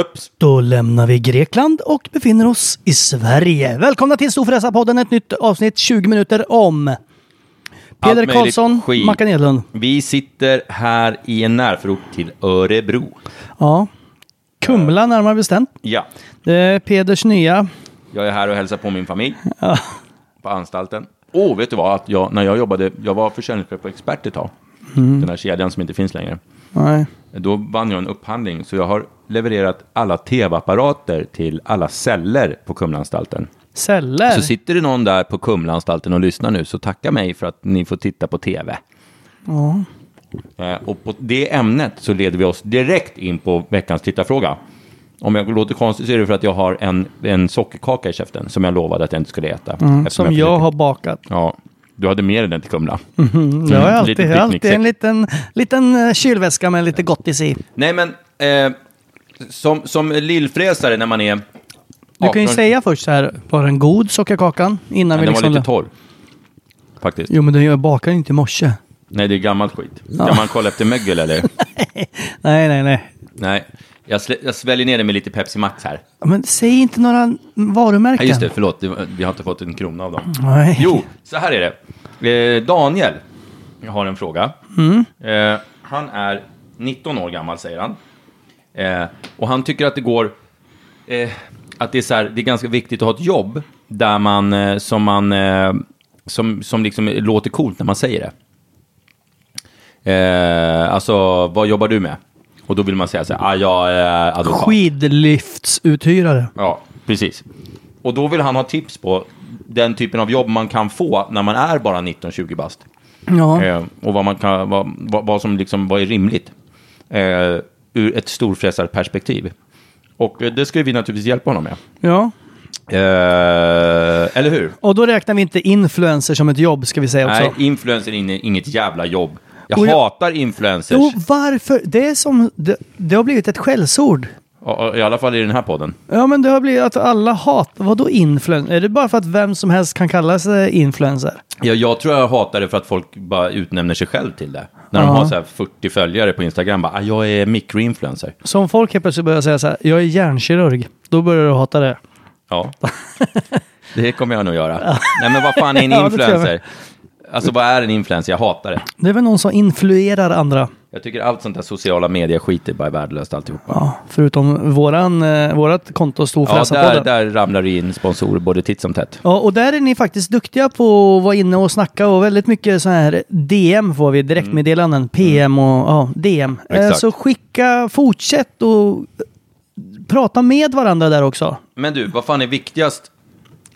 Ups. Då lämnar vi Grekland och befinner oss i Sverige. Välkomna till Storfräsarpodden, ett nytt avsnitt 20 minuter om. Peder Karlsson. Mackan Edlund. Vi sitter här i en närförort till Örebro. Ja. Kumla närmare bestämt. Ja, Det är Peders nya. jag är här och hälsar på min familj. På anstalten. Och vet du vad? Att jag, när jag jobbade, jag var försäljningschef på Expert ett tag. Den här kedjan som inte finns längre. Nej. Då vann jag en upphandling, så jag har levererat alla tv-apparater till alla celler på Kumlaanstalten. Celler. Så sitter det någon där på Kumlaanstalten och lyssnar nu, så tacka mig för att ni får titta på tv. Eh, och på det ämnet så leder vi oss direkt in på veckans tittarfråga. Om jag låter konstigt så är det för att jag har en, en sockerkaka i käften som jag lovade att jag inte skulle äta. Eftersom som jag försöker- har bakat. Ja, du hade med dig den till Kumla. Mm, jag har alltid, lite jag alltid en liten, liten eh, kylväska med lite gottis i. Nej, men eh, som, som lillfräsare när man är... Du kan ju 18 säga först så här, var den god sockerkakan? Innan Ja, vi den liksom... var lite torr. Faktiskt. Jo, men den bakade ju inte i morse. Nej, det är gammalt skit. Ska man kolla efter mögel eller? Nej, nej, nej. Nej, jag, jag sväljer ner det med lite Pepsi Max här. Men säg inte några varumärken. just det, förlåt. Vi har inte fått en krona av dem. Nej. Jo, så här är det. Eh, Daniel har en fråga. Eh, han är 19 år gammal, säger han. Eh, och han tycker att det går... Att det är, så här, det är ganska viktigt att ha ett jobb där man, som man... Som, som liksom låter coolt när man säger det. Eh, alltså, vad jobbar du med? Och då vill man säga så här, ah, jag är advokat. Skidlyftsuthyrare. Ja, precis. Och då vill han ha tips på den typen av jobb man kan få när man är bara 19-20 bast. Ja. Eh, och vad, man kan, vad, vad, vad som liksom, vad är rimligt eh, ur ett storfräsarperspektiv. Och eh, det ska vi naturligtvis hjälpa honom med. ja. Eh, eller hur? Och då räknar vi inte influencer som ett jobb, ska vi säga också. Nej, influencer är inget jävla jobb. Jag jag- hatar influencers. Jo, varför? Det är som... Det, det har blivit ett skällsord. I alla fall i den här podden. Ja, men det har blivit att alla hatar... Vadå influencer? Är det bara för att vem som helst kan kalla sig influencer? Ja, jag tror jag hatar det för att folk bara utnämner sig själv till det. När de Ja. har så här 40 följare på Instagram, bara, ah, jag är mikroinfluencer. Så om folk helt plötsligt börjar säga så här, jag är hjärnkirurg, då börjar du hata det. Ja, det kommer jag nog göra. Nej, men vad fan är en influencer? Alltså, vad är en influencer? Jag hatar det. Det är väl någon som influerar andra. Jag tycker allt sånt där sociala medier-skit är bara värdelöst alltihopa. Ja, förutom våran, eh, vårat konto Ja, där, Storfräsarpodden. där ramlar det in sponsorer både titt som tätt. Ja, och där är ni faktiskt duktiga på att vara inne och snacka och väldigt mycket så här DM får vi, direktmeddelanden, PM och ja, DM. Eh, Exakt. Så skicka, fortsätt och prata med varandra där också. Men du, vad fan är viktigast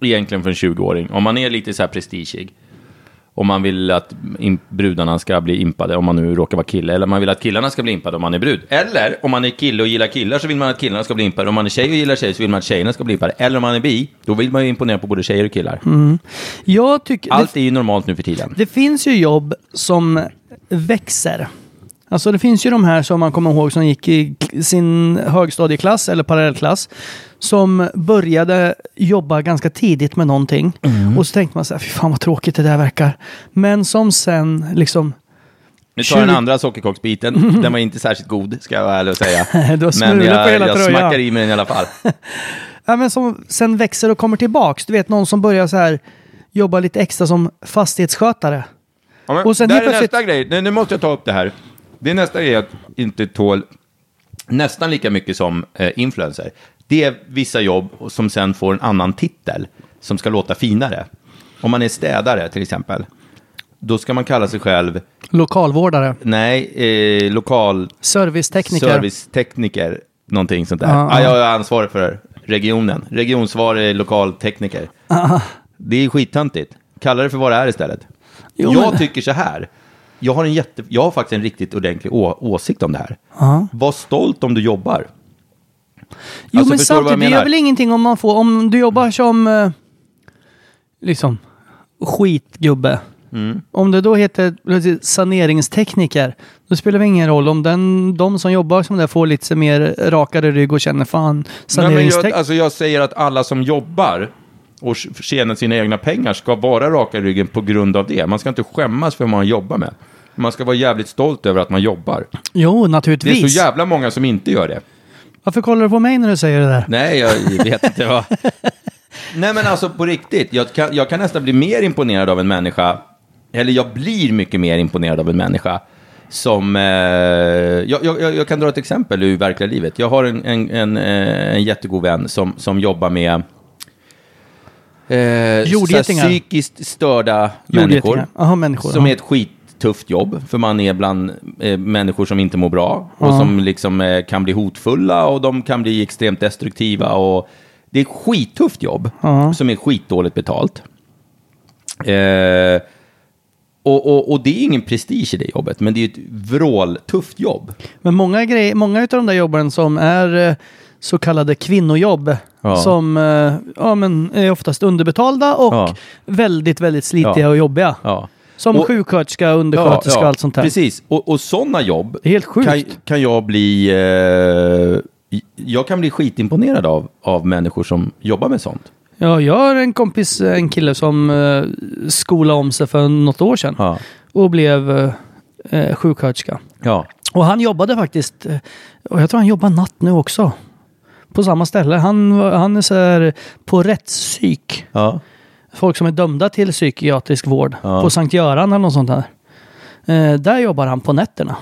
egentligen för en 20-åring? Om man är lite så här prestigig. Om man vill att brudarna ska bli impade, om man nu råkar vara kille, eller man vill att killarna ska bli impade om man är brud. Eller om man är kille och gillar killar så vill man att killarna ska bli impade. Om man är tjej och gillar tjejer så vill man att tjejerna ska bli impade. Eller om man är bi, då vill man ju imponera på både tjejer och killar. Jag tycker... Allt är ju normalt nu för tiden. Det finns ju jobb som växer. Alltså det finns ju de här som man kommer ihåg som gick i sin högstadieklass eller parallellklass. Som började jobba ganska tidigt med någonting. Mm. Och så tänkte man så här, fy fan vad tråkigt det där verkar. Men som sen liksom... Nu tar jag den 20 andra sockerkaksbiten. Den var inte särskilt god, ska jag vara ärlig och säga. Men jag, jag smackar i mig den i alla fall. Ja, men som sen växer och kommer tillbaks. Du vet någon som börjar så här jobba lite extra som fastighetsskötare. Ja, men Och sen där är plötsligt- nästa grej. Nu, nu måste jag ta upp det här. Det är nästa grej att inte tål nästan lika mycket som eh, influencer. Det är vissa jobb som sen får en annan titel som ska låta finare. Om man är städare till exempel, då ska man kalla sig själv, Lokalvårdare. nej, eh, lokal Servicetekniker. servicetekniker, någonting sånt där. Ja, ah, ja. jag är ansvarig för regionen. Regionsvar är lokaltekniker. Det är skittöntigt. Kalla det för vad det är istället. Jo, jag men- tycker så här. Jag har, en jätte, jag har faktiskt en riktigt ordentlig å, åsikt om det här. Ja. Var stolt om du jobbar. Jo, Alltså, men samtidigt, det gör väl ingenting om man får, om du jobbar som eh, liksom skitgubbe. Mm. Om det då heter saneringstekniker, då spelar det ingen roll om den, de som jobbar som det får lite mer rakare rygg och känner fan, Nej, men jag, saneringstekniker. alltså jag säger att alla som jobbar och tjänar sina egna pengar ska vara raka i ryggen på grund av det. Man ska inte skämmas för vad man jobbar med. Man ska vara jävligt stolt över att man jobbar. jo, Det är naturligtvis. så jävla många som inte gör det. Varför kollar du på mig när du säger det där? Nej, jag vet inte vad. Nej, men alltså på riktigt. Jag kan, jag kan nästan bli mer imponerad av en människa, eller jag blir mycket mer imponerad av en människa som... Eh, jag, jag, jag kan dra ett exempel ur verkliga livet. Jag har en, en, en, eh, en jättegod vän som, som jobbar med eh, psykiskt störda människor. Jaha, människor. Som ja. är ett skittufft jobb, för man är bland eh, människor som inte mår bra och Ja. som liksom eh, kan bli hotfulla och de kan bli extremt destruktiva. Och det är ett skittufft jobb Ja. som är skitdåligt betalt. Eh, och, och, och det är ingen prestige i det jobbet, men det är ett vråltufft jobb. Men många, grej, många av de där jobben som är eh, så kallade kvinnojobb, Ja. som eh, ja, men är oftast underbetalda och väldigt, väldigt slitiga och jobbiga. Ja. Som Och- sjuksköterska, undersköterska och allt sånt där. Precis, och, och sådana jobb helt sjukt. kan, kan jag bli... Eh, jag kan bli skitimponerad av, av människor som jobbar med sånt. Ja, jag har en kompis, en kille som uh, skolade om sig för något år sedan Ja. och blev uh, uh, sjuksköterska. Ja. Och han jobbade faktiskt, eh, och jag tror han jobbar natt nu också. På samma ställe. Han, han är så här på rättspsyk. ja. Folk som är dömda till psykiatrisk vård. Ja. På Sankt Göran eller något sånt där. Eh, där jobbar han på nätterna.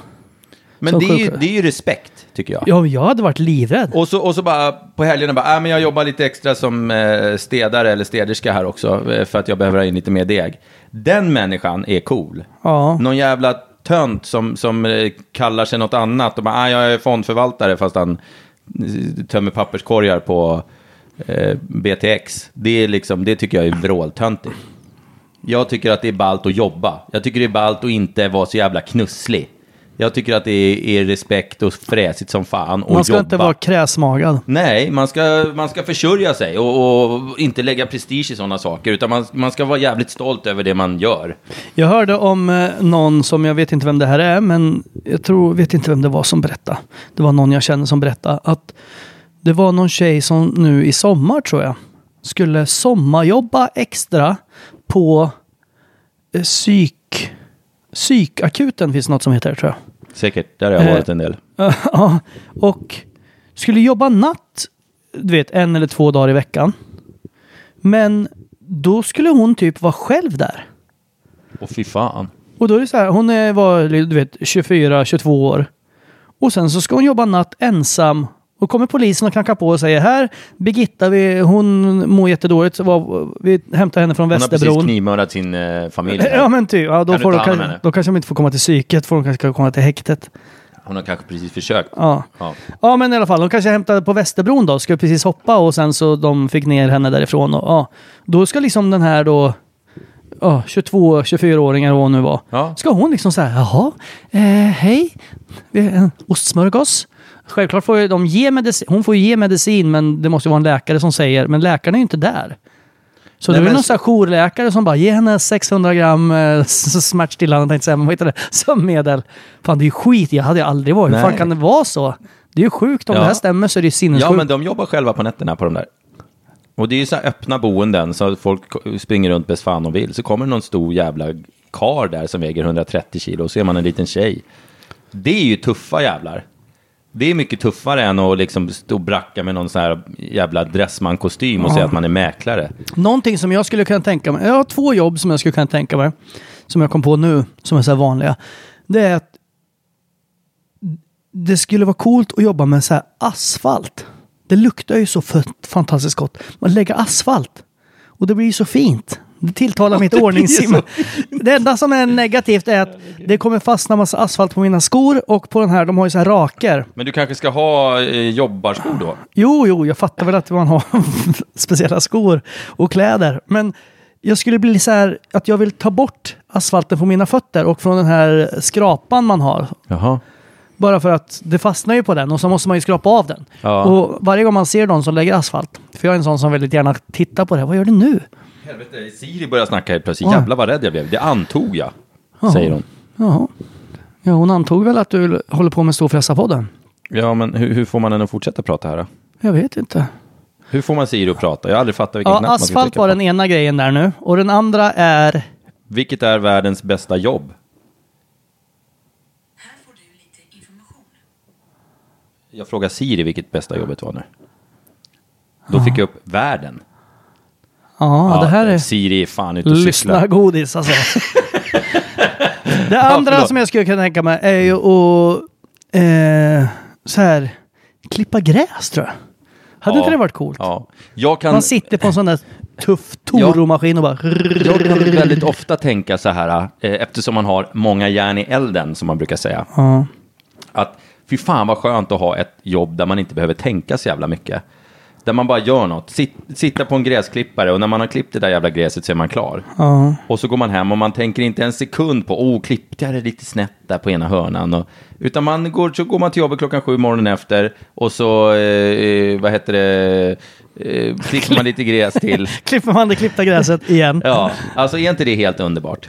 Men det är, ju, det är ju respekt, tycker jag. Ja, jag hade varit livrädd. Och så, och så bara på helgerna bara, äh, men jag jobbar lite extra som eh, städare eller städerska här också, eh, för att jag behöver ha in lite mer deg. Den människan är cool. Ja. Någon jävla tönt som, som eh, kallar sig något annat och bara, ah, jag är fondförvaltare fast han eh, tömmer papperskorgar på eh, BTX. Det, är liksom, det tycker jag är vråltöntigt. Jag tycker att det är ballt att jobba. Jag tycker det är ballt att inte vara så jävla knusslig. Jag tycker att det är, är respekt och fräsigt som fan och Man ska jobba. inte vara kräsmagad. Nej, man ska, man ska försörja sig och, och inte lägga prestige i sådana saker, utan man, man ska vara jävligt stolt över det man gör. Jag hörde om eh, någon som, jag vet inte vem det här är, men jag tror, vet inte vem det var som berättade. Det var någon jag känner som berättade att det var någon tjej som nu i sommar tror jag skulle sommarjobba extra på eh, psyk... Psykakuten finns något som heter tror jag. Säkert, där har jag Eh, varit en del. Ja, och skulle jobba natt, du vet, en eller två dagar i veckan. Men då skulle hon typ vara själv där. Och fy fan. Och då är det så här, hon är, var du vet 24-22 år. Och sen så ska hon jobba natt ensam. Och kommer polisen och knackar på och säger här, Birgitta, vi, hon mår jättedåligt. Var, vi hämtar henne från Hon har precis Västerbron. knivmördat sin eh, familj. här. Ja men typ, ja, då, Kan får de, henne? då kanske de inte får komma till psyket, får de kanske komma till häktet. Hon har kanske precis försökt. Ja. Ja. Ja men i alla fall, de kanske hämtade på Västerbron då, skulle precis hoppa och sen så de fick ner henne därifrån. Och, ja. Då ska liksom den här då ja, 22, 24-åringar vad hon nu var. Ja. Ska hon liksom säga, jaha, eh, hej, en ostsmörgås. Självklart får ju de ge medicin, hon får ju ge medicin men det måste vara en läkare som säger, men läkaren är ju inte där. Så Nej, det är men- någon sån jourläkare som bara, ge henne 600 gram eh, smärtstillande, tänkte säga, men vad heter det, sömnmedel. Fan det är ju skit, jag hade ju aldrig varit. Hur fan kan det vara så? Det är ju sjukt, om Ja. det här stämmer så är det ju Ja, sinnessjukt. men de jobbar själva på nätterna på de där. Och det är ju så här öppna boenden, så folk springer runt bäst fan och vill. Så kommer någon stor jävla kar där som väger 130 kilo och så är man en liten tjej. Det är ju tuffa jävlar. Det är mycket tuffare än att liksom stå och bracka med någon sån här jävla dressman-kostym och säga att man är mäklare. Någonting som jag skulle kunna tänka mig, jag har två jobb som jag skulle kunna tänka mig, som jag kom på nu, som är så här vanliga. Det är att det skulle vara coolt att jobba med så här asfalt. Det luktar ju så fantastiskt gott. Man lägger asfalt. Och det blir ju så fint. Det tilltalar mitt ordningssinne. Det enda som är negativt är att det kommer fastna massa asfalt på mina skor och på den här, de har ju så här raker. Men du kanske ska ha eh, jobbarskor då? Jo, jo, jag fattar väl att man har speciella skor och kläder. Men jag skulle bli så här att jag vill ta bort asfalten från mina fötter och från den här skrapan man har. Jaha. Bara för att det fastnar ju på den och så måste man ju skrapa av den. Ja. Och varje gång man ser någon som lägger asfalt, för jag är en sån som väldigt gärna tittar på det. Vad gör du nu? Helvete, Siri börjar snacka helt plötsligt. Oj. Jävlar vad rädd jag blev. Det antog jag, Jaha. säger hon. Jaha. Ja, hon antog väl att du håller på med Storfräsarpodden? Ja, men hur, hur får man den att fortsätta prata här då? Jag vet inte. Hur får man Siri att prata? Jag har aldrig fattat vilken knapp Ja, man ska asfalt var på. den ena grejen där nu. Och den andra är... Vilket är världens bästa jobb? Jag frågar Siri vilket bästa jobbet var nu. Då fick jag upp världen. Ja, det här är... Siri är fan ute och cyklar. Lyssna godis alltså. det andra förlåt. som jag skulle kunna tänka mig är ju att eh, så här, klippa gräs tror jag. Hade Ja. inte det varit coolt? Ja. Kan, Man sitter på en sån där tuff Toro-maskin och bara... jag kan väldigt ofta tänka så här, eh, eftersom man har många järn i elden, som man brukar säga. Ja. Att fy fan vad skönt att ha ett jobb där man inte behöver tänka så jävla mycket. Där man bara gör något. Sitt, sitta på en gräsklippare och när man har klippt det där jävla gräset så är man klar. Ja. Och så går man hem och man tänker inte en sekund på, oh, klippte jag det lite snett där på ena hörnan? Och, utan man går, så går man till jobbet klockan sju morgonen efter och så, eh, vad heter det, eh, klipper man lite gräs till. Klipper man det klippta gräset igen. Ja, alltså är inte det helt underbart?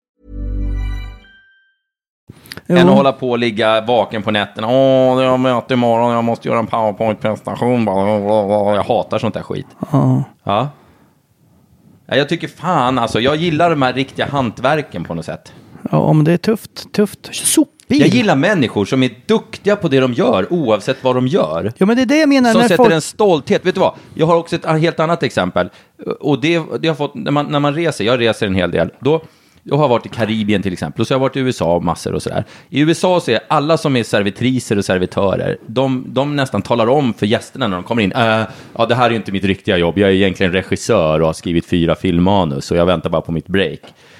Jo. Än att hålla på och ligga vaken på nätterna. Åh, jag har möte imorgon, jag måste göra en powerpoint-presentation. Jag hatar sånt där skit. Ja. Ja. Ja, Jag tycker fan alltså, jag gillar de här riktiga hantverken på något sätt. ja, men det är tufft. Tufft. Sopbil. Jag gillar människor som är duktiga på det de gör, oavsett vad de gör. Ja, men det är det jag menar. Som sätter folk... en stolthet. Vet du vad? Jag har också ett helt annat exempel. Och det, det har fått, när man, när man reser, jag reser en hel del, då jag har varit i Karibien till exempel, och så har jag varit i USA massor och sådär. I USA så är alla som är servitriser och servitörer, de, de nästan talar om för gästerna när de kommer in, äh, ja det här är ju inte mitt riktiga jobb, jag är egentligen regissör och har skrivit fyra filmmanus och jag väntar bara på mitt break.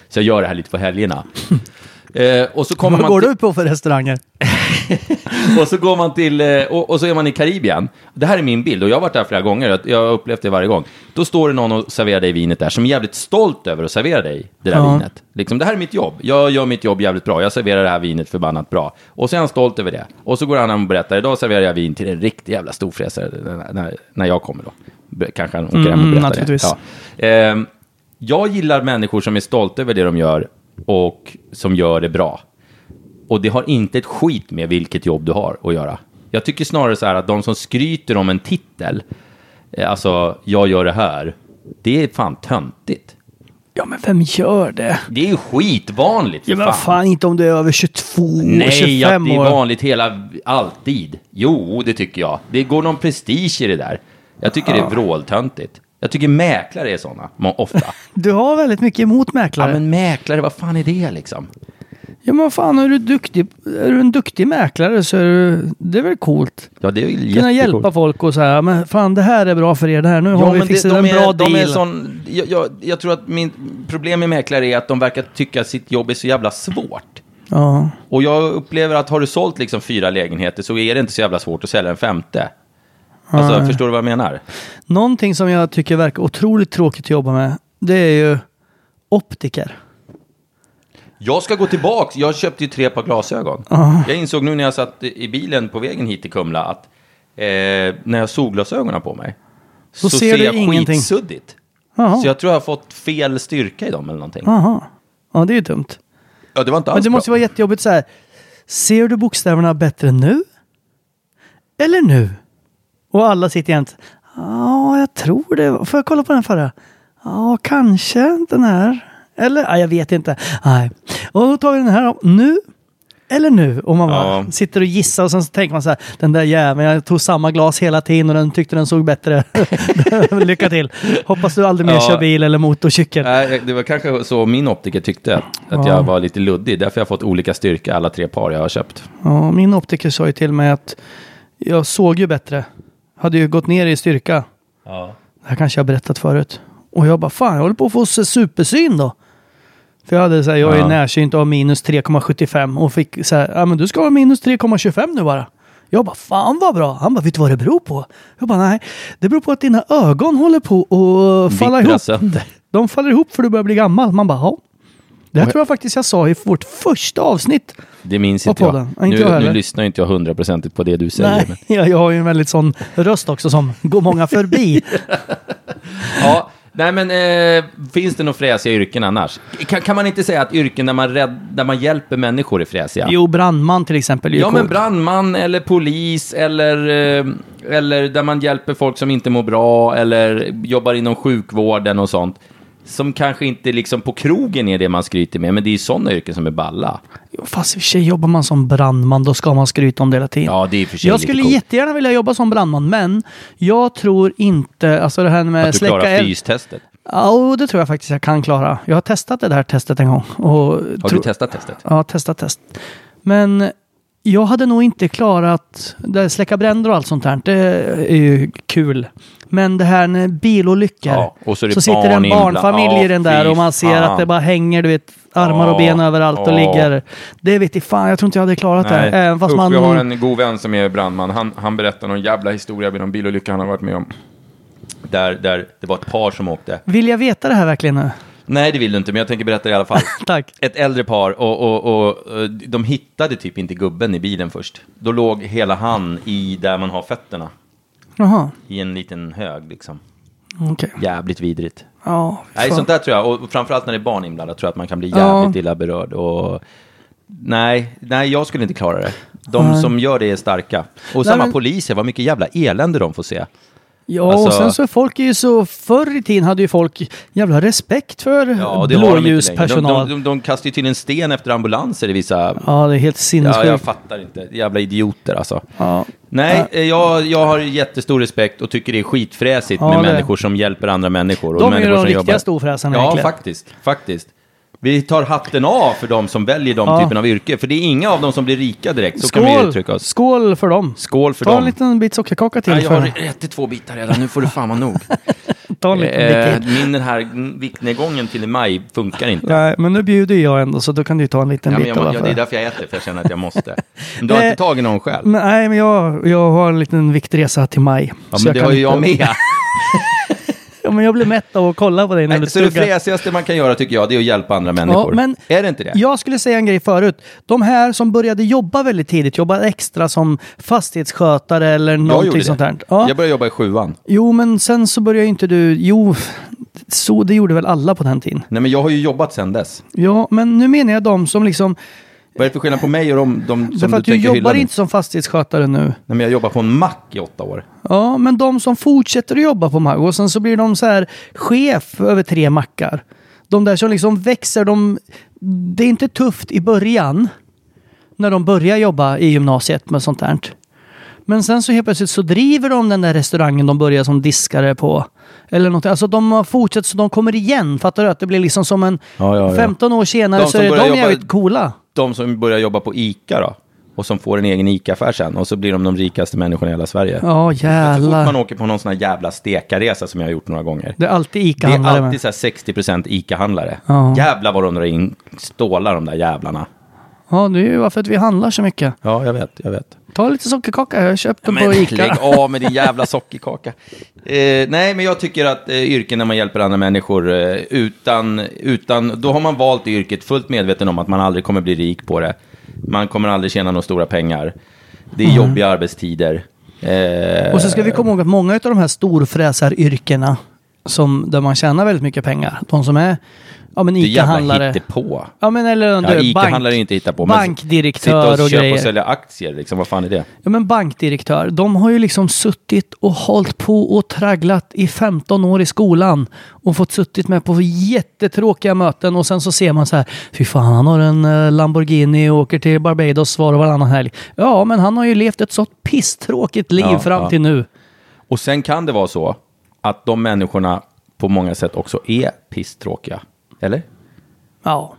Så jag gör det här lite på helgerna. eh, och så kommer Vad man går du på för restauranger? och så går man till, eh, och, och så är man i Karibien. Det här är min bild, och jag har varit där flera gånger, jag har upplevt det varje gång. Då står det någon och serverar dig vinet där, som är jävligt stolt över att servera dig det där Ja. vinet. Liksom, det här är mitt jobb, jag gör mitt jobb jävligt bra, jag serverar det här vinet förbannat bra. Och så är han stolt över det. Och så går han och berättar, idag serverar jag vin till en riktig jävla storfräsare, när, när, jag kommer då. Kanske han åker hem och Mm, berättar det. Ja. Ehm, jag gillar människor som är stolta över det de gör och som gör det bra. Och det har inte ett skit med vilket jobb du har att göra. Jag tycker snarare så här att de som skryter om en titel, eh, alltså jag gör det här, det är fan töntigt. Ja, men vem gör det? Det är ju skitvanligt för Ja, men fan. fan inte om du är över 22, Nej, 25 att det är år. vanligt hela, alltid. Jo, det tycker jag. Det går någon prestige i det där. Jag tycker det är vråltöntigt. Jag tycker mäklare är sådana, ofta. Du har väldigt mycket emot ja, mäklare. men mäklare, vad fan är det liksom? Ja, men fan, är du, duktig, är du en duktig mäklare så är du, det är väl coolt. Ja, det är väl Kunna hjälpa folk och säga, men fan det här är bra för er, det här, nu har Ja, vi fixat en bra de deal. är sån, jag, jag, jag tror att min problem med mäklare är att de verkar tycka att sitt jobb är så jävla svårt. Ja. Och jag upplever att har du sålt liksom fyra lägenheter så är det inte så jävla svårt att sälja en femte. Alltså, förstår du vad jag menar? Någonting som jag tycker verkar otroligt tråkigt att jobba med, det är ju optiker. Jag ska gå tillbaks. Jag köpte ju tre par glasögon. Jag insåg nu när jag satt i bilen på vägen hit till Kumla att eh, när jag har solglasögonen på mig Så så, ser ser jag ingenting. skitsuddigt. Jaha. Så jag tror jag har fått fel styrka i dem eller någonting. Aha. Ja, det är ju dumt. Ja, det var inte alls Men det måste ju bra. vara jättejobbigt så här. Ser du bokstäverna bättre nu? Eller nu? Och alla sitter jämt. Ja, jag tror det. Får jag kolla på den förra? Ja, kanske den här. Eller? Ja, jag vet inte. Nej. Och då tar vi den här då. nu. Eller nu. Och man Ja. sitter och gissar och sen så tänker man så här. Den där jäveln, jag tog samma glas hela tiden och den tyckte den såg bättre. Lycka till. Hoppas du aldrig mer Ja. kör bil eller motorcykel. Nej, det var kanske så min optiker tyckte, att, att jag var lite luddig. Därför har jag fått olika styrka alla tre par jag har köpt. Ja, min optiker sa ju till mig att jag såg ju bättre. Hade ju gått ner i styrka. Ja. Det här kanske jag har berättat förut. Och jag bara, fan jag håller på att få se supersyn då. För jag hade så här, jag är Ja. närsynt och minus 3,75 och fick så här, ja men du ska ha minus 3,25 nu bara. Jag bara, fan vad bra. Han bara, vet du vad det beror på? Jag bara, nej. Det beror på att dina ögon håller på att falla Vittra ihop. sönder. De faller ihop för du börjar bli gammal. Man bara, ja. Det här tror jag faktiskt jag sa i vårt första avsnitt. Det minns inte jag. Ja, inte nu, jag nu lyssnar inte jag hundraprocentigt på det du säger. Nej, Men... jag, jag har ju en väldigt sån röst också som går många förbi. Ja, nej men eh, finns det några fräsiga yrken annars? Kan, kan man inte säga att yrken där man, rädd, där man hjälper människor är fräsiga? Jo, brandman till exempel. Ja, men brandman eller polis eller, eh, eller där man hjälper folk som inte mår bra eller jobbar inom sjukvården och sånt. Som kanske inte liksom på krogen är det man skryter med, men det är ju sådana yrken som är balla. Fast i och för sig jobbar man som brandman, då ska man skryta om det hela tiden. Ja, det är i och för sig jag lite skulle coolt. jättegärna vilja jobba som brandman, men jag tror inte, alltså det här med Att du släcka klarar eld. fystestet. Ja, det tror jag faktiskt jag kan klara. Jag har testat det här testet en gång. Och Har tro- du testat testet? Ja, testat test. Men jag hade nog inte klarat det släcka bränder och allt sånt där. Det är ju kul. Men det här med bilolyckor. Ja, och så är det sitter barn en inbland- barnfamilj i den där fy och man ser fan. att det bara hänger, du vet, armar och Ja, ben överallt och ja. ligger. Det vet jag fan, jag tror inte jag hade klarat det. Nej. Även fast Usch, man... Jag har en god vän som är brandman. Han, han berättar någon jävla historia vid någon bilolycka han har varit med om. Där, där det var ett par som åkte. Vill jag veta det här verkligen nu? Nej, det vill du inte, men jag tänker berätta det i alla fall. Tack. Ett äldre par och, och, och, och de hittade typ inte gubben i bilen först. Då låg hela han i där man har fötterna. Jaha, I en liten hög liksom. okej. Jävligt vidrigt. Ja, Nej, sånt där tror jag. Och framförallt när det är barn inblandat tror jag att man kan bli Ja. jävligt illa berörd. Och... Nej, nej, jag skulle inte klara det. De Nej. som gör det är starka. Och Nej, samma men- poliser, vad mycket jävla elände de får se. Ja, och Alltså- sen så är folk är ju så... Förr i tiden hade ju folk jävla respekt för Ja, har de. De, blåljuspersonal. de, de, kastar ju till en sten efter ambulanser i vissa... Ja, det är helt Ja, sinnessjukt. jag fattar inte. Jävla idioter alltså. Ja. Nej, eh, jag, jag har jättestor respekt och tycker det är skitfräsigt Ja, med det- människor som hjälper andra människor. Och De är människor de som riktiga jobbar- storfräsarna Ja, egentligen. faktiskt. faktiskt. Vi tar hatten av för de som väljer de Ja. typen av yrke. För det är inga av dem som blir rika direkt. Så kan vi Skål! uttrycka oss. Skål för dem. Skål för Ta dem. en liten bit sockerkaka till. Nej, jag för... har ätit två bitar redan. Nu får du fan vara nog. Ta en liten Eh, bikini. min den här viktnedgången till maj funkar inte. Nej, men nu bjuder jag ändå så då kan du ta en liten Ja, bit. jag, i må- alla ja, det är därför jag äter, för jag känner att jag måste. Men du har Eh, inte tagit någon själv? Nej, men jag, jag har en liten viktresa till maj. Ja, Så men det kan har ju jag med. Ja, men jag blir mätt av att kolla på dig när du Nej, Så det fräsigaste man kan göra tycker jag, det är att hjälpa andra människor. men är det inte det? Jag skulle säga en grej förut. De här som började jobba väldigt tidigt, jobba extra som fastighetsskötare eller någonting sånt där. Ja. Jag började jobba i sjuan. Jo, men sen så började inte du... Jo, så det gjorde väl alla på den tiden. Nej, men jag har ju jobbat sedan dess. Ja, men nu menar jag de som liksom... Vad är det för skillnad på mig och de, de som Därför du att du tänker hylla jobbar nu? inte som fastighetsskötare nu. Nej, men jag jobbar på en mack i åtta år. Ja, men de som fortsätter att jobba på mack och sen så blir de så här chef över tre mackar. De där som liksom växer, de... Det är inte tufft i början. När de börjar jobba i gymnasiet med sånt här. Men sen så helt plötsligt så driver de den där restaurangen de börjar som diskare på. Eller något. Alltså de har fortsatt så de kommer igen. Fattar du? Att det blir liksom som en... Ja, ja, ja. 15 år senare De så är börjar de jobba- jävligt coola. De som börjar jobba på ICA då? Och som får en egen ICA-affär sen. Och så blir de de rikaste människorna i hela Sverige. Ja, Så fort man jävlar. åker på någon sån här jävla stekarresa som jag har gjort några gånger. Det är alltid Det är ICA-handlare alltid så här 60% ICA-handlare. Ja. Jävlar vad de drar in stålar de där jävlarna. Ja, det är ju varför att vi handlar så mycket. Ja, jag vet, jag vet. Ta lite sockerkaka, jag har köpt den på Men ICA. lägg av med din jävla sockerkaka. Eh, nej, men jag tycker att eh, yrken där man hjälper andra människor eh, utan, utan, då har man valt yrket fullt medveten om att man aldrig kommer bli rik på det. Man kommer aldrig tjäna några stora pengar. Det är jobbiga arbetstider. Eh, Mm. Och så ska vi komma ihåg att många av de här storfräsaryrkena som, där man tjänar väldigt mycket pengar, de som är ja, men det ICA-handlare. hittepå. Ja, men eller Ja, du, ICA-handlare är inte hitta på. bankdirektör sitta och köpa grejer. och sälja aktier, liksom, vad fan är det? Ja, men bankdirektör, de har ju liksom suttit och hållit på och tragglat i 15 år i skolan och fått suttit med på jättetråkiga möten och sen så ser man så här, fy fan, han har en eh, Lamborghini och åker till Barbados var och varannan helg. Ja, men han har ju levt ett så pisstråkigt liv Ja, fram ja. till nu. Och sen kan det vara så att de människorna på många sätt också är pisstråkiga. Eller? Ja.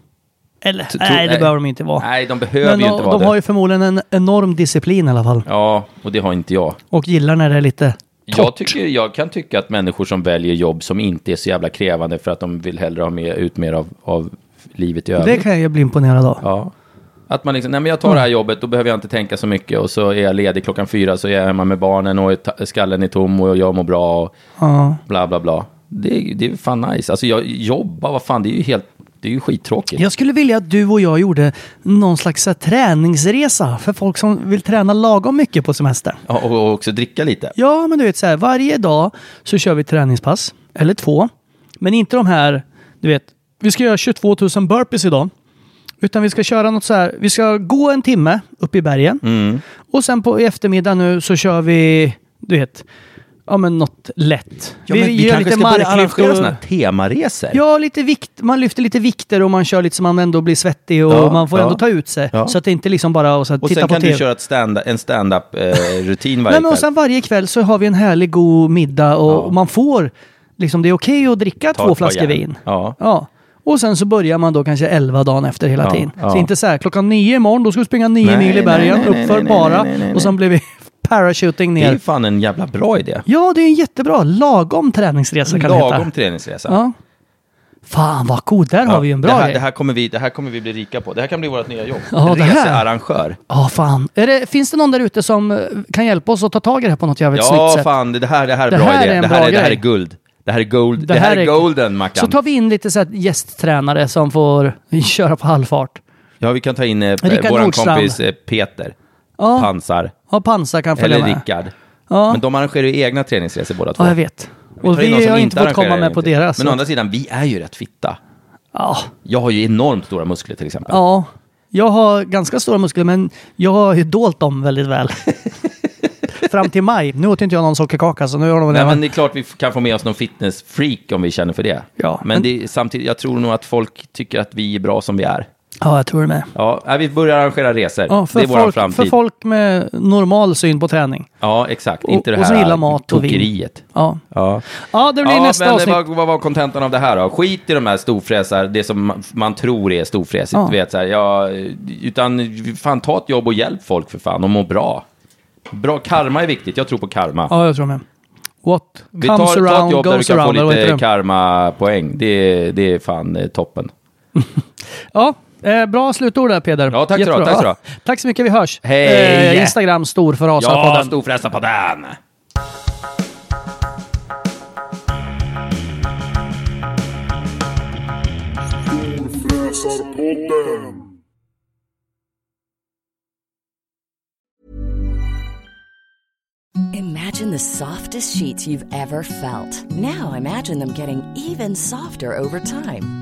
Eller, Tro- nej, det nej. behöver de inte vara. Nej, de behöver Men ju de, inte vara de det. har ju förmodligen en enorm disciplin i alla fall. Ja, och det har inte jag. Och gillar när det är lite Jag, torrt. tycker, jag kan tycka att människor som väljer jobb som inte är så jävla krävande för att de vill hellre ha med, ut mer av, av livet i Det övrigt. kan jag bli imponerad av. Ja. Att man liksom, nej men jag tar det här jobbet, då behöver jag inte tänka så mycket och så är jag ledig klockan fyra så är jag hemma med barnen och är ta- skallen är tom och jag mår bra och Ja. bla bla bla. Det, är- det är fan nice. Alltså jag jobbar, vad fan, det är ju helt, det är ju skittråkigt. Jag skulle vilja att du och jag gjorde någon slags här, träningsresa för folk som vill träna lagom mycket på semester. Ja, och, och också dricka lite. Ja, men du vet så här, varje dag så kör vi träningspass, eller två. Men inte de här, du vet, vi ska göra 22 000 burpees idag. Utan vi ska köra något så här, vi ska gå en timme upp i bergen. Mm. Och sen på i eftermiddag nu så kör vi, du vet, ja men något lätt. Ja, men vi, gör kanske ska börja arrangera och- sådana temaresor. Ja, lite vikt. Man lyfter lite vikter och man kör lite så man ändå blir svettig och Ja, man får ja. ändå ta ut sig. Ja. Så att det inte liksom bara och så och titta sen på kan TV. du köra stand, en stand-up-rutin varje Nej, men och sen varje kväll så har vi en härlig god middag och, och man får liksom det är okej att dricka Ta två flaskor vin. Ja. Och sen så börjar man då kanske 11 dagen efter hela tiden. Så inte så här klockan nio imorgon, då ska vi springa nio Nej, mil i bergen, nej, nej, uppför bara. Och sen blir vi parachuting Det är ner. fan en jävla bra idé. Ja, det är en jättebra lagom träningsresa kan det Lagom heta. träningsresa. Ja. Fan vad coolt, där Ja, har vi ju en bra det här, grej. det, här kommer vi, det här kommer vi bli rika på. Det här kan bli vårt nya jobb. Ja, det här. Researrangör. Ja, fan. Det, finns det någon där ute som eh, kan hjälpa oss att ta tag i det här på något jävligt snyggt Ja, sätt? fan. Det det här, det här är Det bra här idé. är en det, här bra är, det här är guld. Det här är gold. Det, här är golden, Mackan. Så tar vi in lite så här gästtränare som får köra på halvfart. Ja, vi kan ta in eh, vår kompis eh, Peter. Ja, Pansar. ja pansar kan följa Eller med. Rickard. Ja. Men de arrangerar ju egna träningsresor båda två. ja, jag vet. Vi Och vi har inte fått komma med på deras. Men å andra sidan, vi är ju rätt fitta. ja. Jag har ju enormt stora muskler till exempel. ja, jag har ganska stora muskler men jag har ju dolt dem väldigt väl. Fram till maj. Nu åt inte jag någon sockerkaka så nu har de Nej, men det är klart vi kan få med oss någon fitnessfreak om vi känner för det. Ja, men men- det är, samtidigt, jag tror nog att folk tycker att vi är bra som vi är. Ja, jag tror det med. Ja, nej, vi börjar arrangera resor. Ja, för, det är vår folk, framtid. för folk med normal syn på träning. Ja, exakt. Och- Inte det och här som gillar mat och vin. Ja, Ja. ja det blir ja, nästa men avsnitt. Vad, vad var kontentan av det här då? Skit i de här storfräsar, det som man, man tror är storfräsigt. Ja. Vet, så här, ja, utan fan ta ett jobb och hjälp folk för fan och må bra. Bra karma är viktigt, jag tror på karma. Ja, jag tror med. What Vi comes tar, tar ett around jobb där du goes kan få around. heter lite karma-poäng. Det, det är fan eh, toppen. Ja, eh, bra slutord där Peder. Ja, tack så då, tack. Tack så mycket, vi hörs. Hej! Eh, Instagram, stor för Ja, podden. storfräsa på den! Imagine the softest sheets you've ever felt. Now imagine them getting even softer over time.